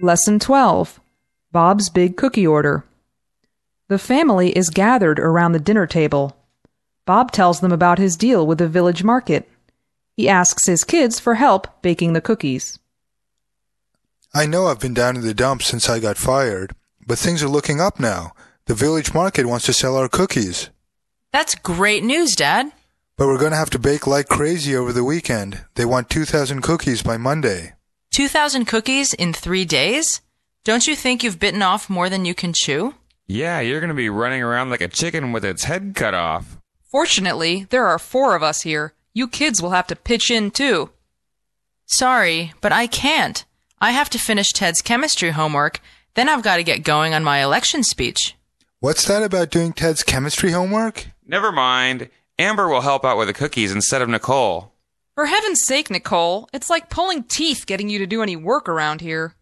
Lesson 12 Bob's Big Cookie Order. The family is gathered around the dinner table. Bob tells them about his deal with the village market. He asks his kids for help baking the cookies. I know I've been down in the dumps since I got fired, but things are looking up now. The village market wants to sell our cookies. That's great news, Dad. But we're going to have to bake like crazy over the weekend. They want 2,000 cookies by Monday. 2,000 cookies in three days? Don't you think you've bitten off more than you can chew? Yeah, you're going to be running around like a chicken with its head cut off. Fortunately, there are four of us here. You kids will have to pitch in too. Sorry, but I can't. I have to finish Ted's chemistry homework, then I've got to get going on my election speech. What's that about doing Ted's chemistry homework? Never mind. Amber will help out with the cookies instead of Nicole. For heaven's sake, Nicole, it's like pulling teeth getting you to do any work around here.